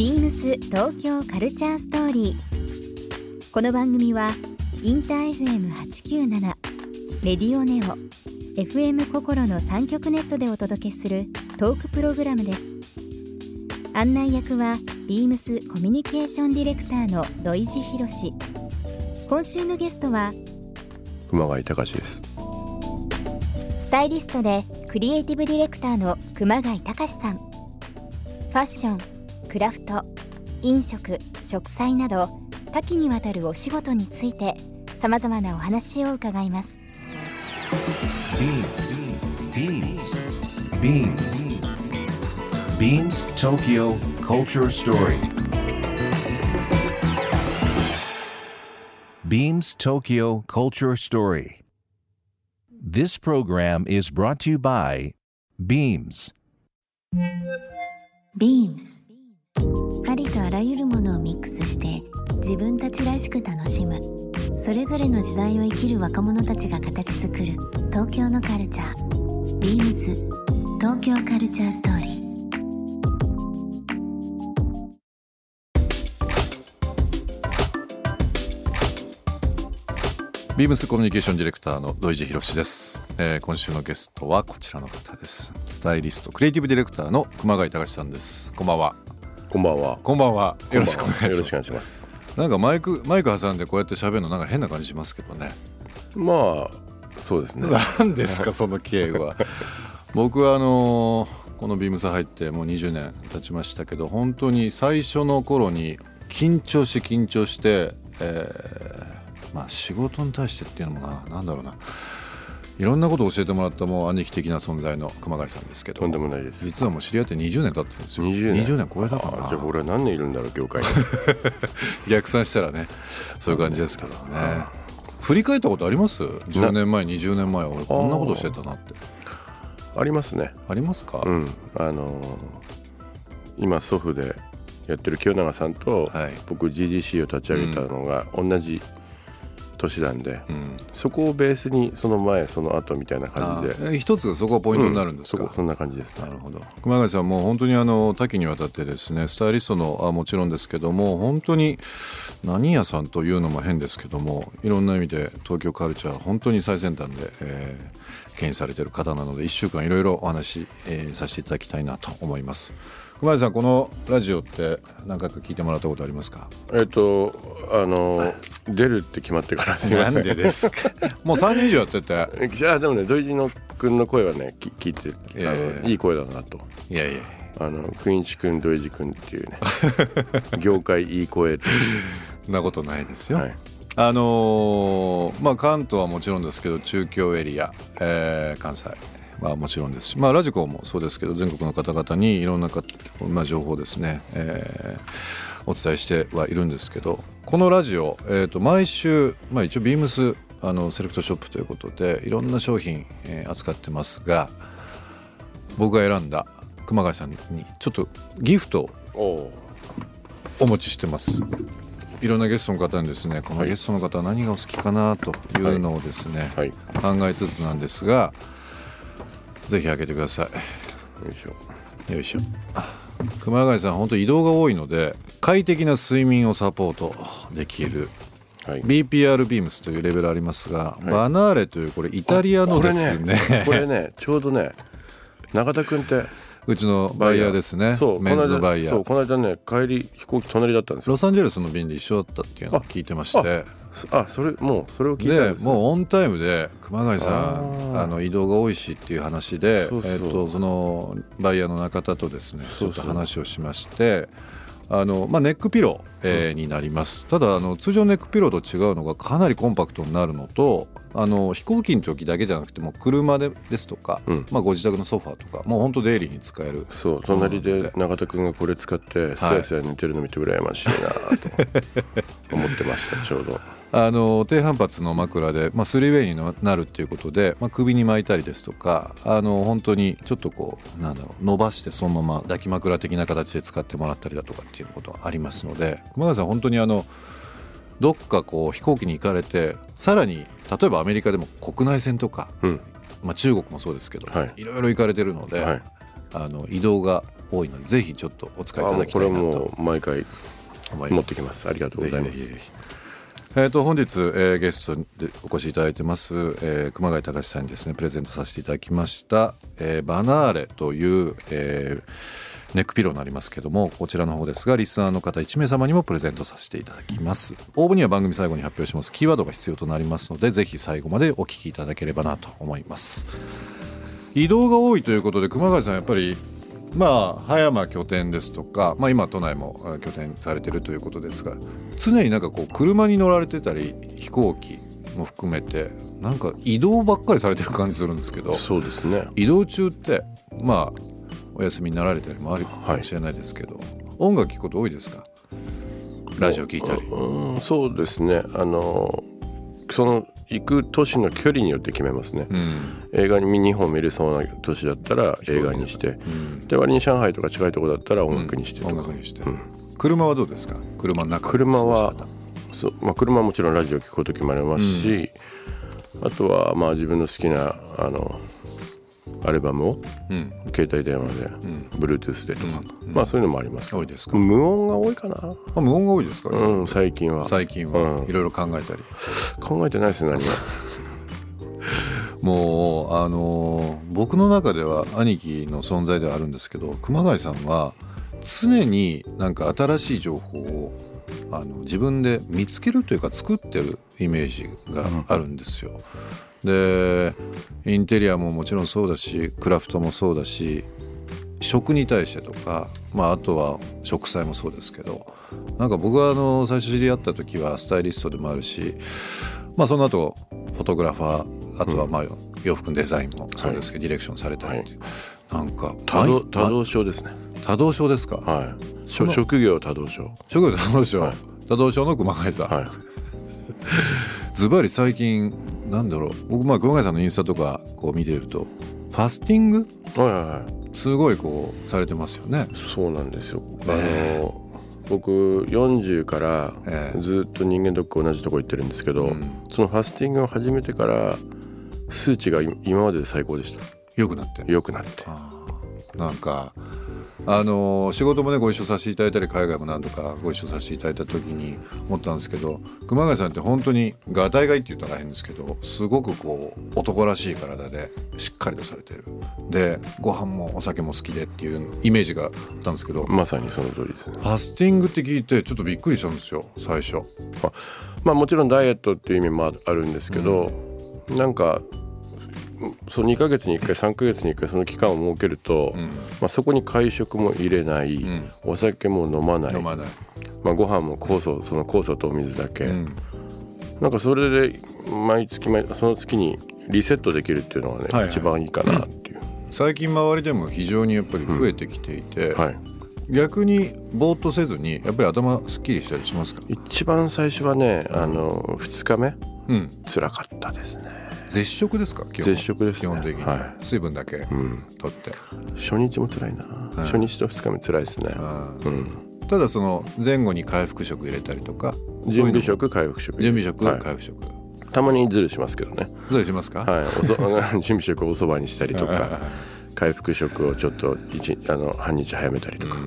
ビームス東京カルチャーストーリー。この番組はインター FM897 レディオネオ FM 心の三極ネットでお届けするトークプログラムです。案内役はビームスコミュニケーションディレクターの土井博志。今週のゲストは熊谷隆ですスタイリストでクリエイティブディレクターの熊谷隆さんファッションクラフト飲食植栽など多岐にわたるお仕事についてさまざまなお話を伺います BeamsBeamsBeamsTokyo Culture Story Beams Tokyo Culture Story This program is brought to you by Beams ビームスありとあらゆるものをミックスして自分たちらしく楽しむ。それぞれの時代を生きる若者たちが形作る。東京のカルチャー。ビームス。東京カルチャーストーリー。ビームスコミュニケーションディレクターの土井博志です、えー今週のゲストはこちらの方です。スタイリストクリエイティブディレクターの熊谷隆さんです。こんばんは。こんばんは。こんばんは。よろしくお願いします。よろしくお願いします。なんかマイクマイク挟んでこうやって喋るのなんか変な感じしますけどね。まあそうですね。何ですかその経緯は。僕はあのーこのビームス入ってもう20年経ちましたけど本当に最初の頃に緊張して緊張して、えーまあ仕事に対してっていうのもななんだろうないろんなことを教えてもらったもう兄貴的な存在の熊谷さんですけど。とんでもないです。実はもう知り合って20年経ってるんですよ。20年。年超えたかあじゃあな俺は何年いるんだろう業界に。逆算したらねそういう感じですけどね。振り返ったことあります？10年前20年前は俺こんなことしてたなって。ありますね。ありますか、うん。あのー今祖父でやってる清永さんと、はい。僕 GDC を立ち上げたのが同じ年なんで、うん。そこをベースにその前その後みたいな感じで。一つがそこがポイントになるんですか、そこそんな感じですね。なるほど。熊谷さんもう本当にあの多岐にわたってですねスタイリストのあもちろんですけども本当に何屋さんというのも変ですけどもいろんな意味で東京カルチャー本当に最先端で、えー牽引されている方なので1週間いろいろお話、えーさせていただきたいなと思います。熊谷さんこのラジオって何回か聞いてもらったことありますか？えっ、とあのー出るって決まってからすいません。なんでですか？もう3年以上やってて。じゃあでもね土井の君の声はねき聞いてあの、ええいい声だなと。いやいや。あのクインチ君土井君っていうね 業界いい声ってそんなことないですよ、はい。あのーまあ関東はもちろんですけど中京エリア、えー関西はもちろんですし、まあ、ラジコもそうですけど全国の方々にいろんなか、まあ、情報をですね、えーお伝えしてはいるんですけどこのラジオ、えー、と毎週、まあ、一応ビームスあのセレクトショップということでいろんな商品、えー扱ってますが僕が選んだ熊谷さんにちょっとギフトをお持ちしてます。いろんなゲストの方にですねこのゲストの方は何がお好きかなというのをですね、はい。よ考えつつなんですがぜひ開けてください。しょ。いよいしょ。あ熊谷さん本当移動が多いので快適な睡眠をサポートできるはい。BPR ビームスというレベルありますが、バナーレというこれイタリアのですね。これねちょうどね永田君ってうちのバイヤー。ですね。そうメンズのバイヤー。そうこの間ね帰り飛行機隣だったんですよ。ロサンゼルスの便で一緒だったっていうのを聞いてましてあそれもうそれを聞いたんでもうオンタイムで熊谷さんあの移動が多いしっていう話でそえっとそのバイヤーの中田とですねちょっと話をしましてあの、まあ、ネックピロー、えーになります。ただあの通常ネックピローと違うのがかなりコンパクトになるのとあの飛行機の時だけじゃなくても車でですとか、うん。まあ、ご自宅のソファーとかもう本当デイリーに使える。そう隣で永田君がこれ使ってすやすや寝てるの見て羨ましいなと思ってましたちょうどあの低反発の枕で、まあ、スリーウェイになるっていうことで、まあ、首に巻いたりですとかあの本当にちょっとこうなんだろう伸ばしてそのまま抱き枕的な形で使ってもらったりだとかっていうことがありますので熊谷さん本当にあのどっかこう飛行機に行かれてさらに例えばアメリカでも国内線とか、うん。まあ、中国もそうですけど、はい。いろいろ行かれてるので、はい。あの移動が多いのでぜひちょっとお使いいただきたいなと。もう毎回持ってきます。ありがとうございますえー、と本日、えーゲストでお越しいただいてます、えー熊谷隆さんにですねプレゼントさせていただきました、えーバナーレという、えーネックピローになりますけどもこちらの方ですがリスナーの方1名様にもプレゼントさせていただきます。応募には番組最後に発表します。キーワードが必要となりますのでぜひ最後までお聞きいただければなと思います。移動が多いということで熊谷さんやっぱりまあ葉山拠点ですとか、まあ、今都内もあ拠点されてるということですが常になんかこう車に乗られてたり飛行機も含めてなんか移動ばっかりされてる感じするんですけどそうですね。移動中ってまあお休みになられたりもあるかもしれないですけど、音楽聴くこと多いですか？ラジオ聴いたり。うんそうですね。あのその行く都市の距離によって決めますね、うん。映画に2本見れそうな都市だったら映画にして、うん。で割に上海とか近いところだったら音楽にしてとか、音楽にして、車はどうですか？車の中で車はそう、まあ、車はもちろんラジオ聞く時もありますし、あとはまあ自分の好きなあのアルバムを方うん。携帯電話で、Bluetooth でとか、まあそういうのもあります、多いですか？無音が多いかな。あ無音が多いですか、うん最近は。最近は。いろいろ考えたり、考えてないですね何も。もうあのー僕の中では兄貴の存在ではあるんですけど熊谷さんは常になんか新しい情報をあの自分で見つけるというか作ってるイメージがあるんですよ。でインテリアももちろんそうだしクラフトもそうだし食に対してとか、まあ、あとは植栽もそうですけどなんか僕はあの最初知り合った時はスタイリストでもあるし、まあ、その後フォトグラファーあとはまあ洋服のデザインもそうですけど、ディレクションされたりなんか多動毎多動症ですね。多動症ですか、はい。職業多動症。職業多動症、はい。多動症の熊谷さん、はい。ズバリ最近なんだろう。僕まあ熊谷さんのインスタとかこう見ているとファスティング？はいはいはい。すごいこうされてますよね。そうなんですよ。あの僕40からええ。ずっと人間ドック同じとこ行ってるんですけど、うん。そのファスティングを始めてから数値が今今までで最高でした。良くなって良くなって。なんかあの仕事もねご一緒させていただいたり海外も何度かご一緒させていただいた時に思ったんですけど熊谷さんって本当にがたいがいいって言ったら変ですけどすごくこう男らしい体でしっかりとされてる。でご飯もお酒も好きでっていうイメージがあったんですけどフまさにその通りですね。ァスティングって聞いてちょっとびっくりしたんですよ最初。あまあもちろんダイエットっていう意味もあるんですけど、なんかその2ヶ月に1回3ヶ月に1回その期間を設けると、まあ、そこに会食も入れない、ん。お酒も飲まない。飲まない、まあ、ご飯も酵素その酵素とお水だけ、うん。なんかそれで毎月毎その月にリセットできるっていうのがね、はいはい。一番いいかなっていう、最近周りでも非常にやっぱり増えてきていて、はい。逆にぼーっとせずにやっぱり頭すっきりしたりしますか？一番最初はねあの2日目うん。辛かったですね。絶食ですか？基本。絶食ですね。基本的に、は水分だけうん。取って、初日も辛いな、初日と2日目辛いですね、うんうん、ただその前後に回復食入れたりとか準備食回復食準備食、はい。回復食。たまにズルしますけどね。どうしますか、はい。おそ 準備食をおそばにしたりとか回復食をちょっと一あの半日早めたりとか、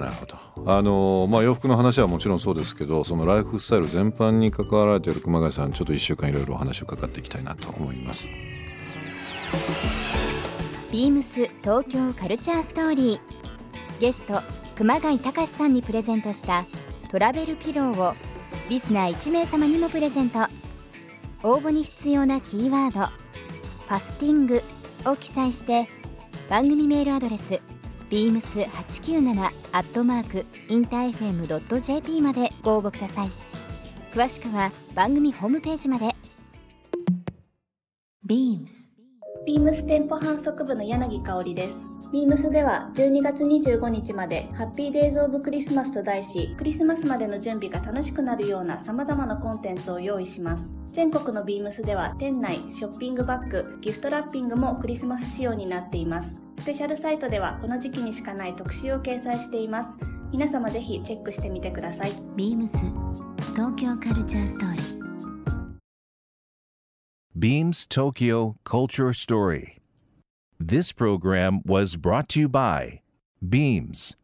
なるほど。あのまあ洋服の話はもちろんそうですけどそのライフスタイル全般に関わられている熊谷さんちょっと1週間いろいろお話を伺っていきたいなと思います。ビームス東京カルチャーストーリー。ゲスト熊谷隆さんにプレゼントしたトラベルピローをリスナー1名様にもプレゼント。応募に必要なキーワード「ファスティング」を記載して番組メールアドレス beams897 アットマークインター FM.jp までご応募ください詳しくは番組ホームページまで BEAMS ビームス店舗販促部の柳香織です。ビームスでは12月25日までハッピーデイズオブクリスマスと題し、クリスマスまでの準備が楽しくなるような様々なコンテンツを用意します。全国のビームスでは店内、ショッピングバッグ、ギフトラッピングもクリスマス仕様になっています。スペシャルサイトではこの時期にしかない特集を掲載しています。皆様ぜひチェックしてみてください。BEAMS 東京カルチャーストーリー Beams Tokyo Culture Story. This program was brought to you by beams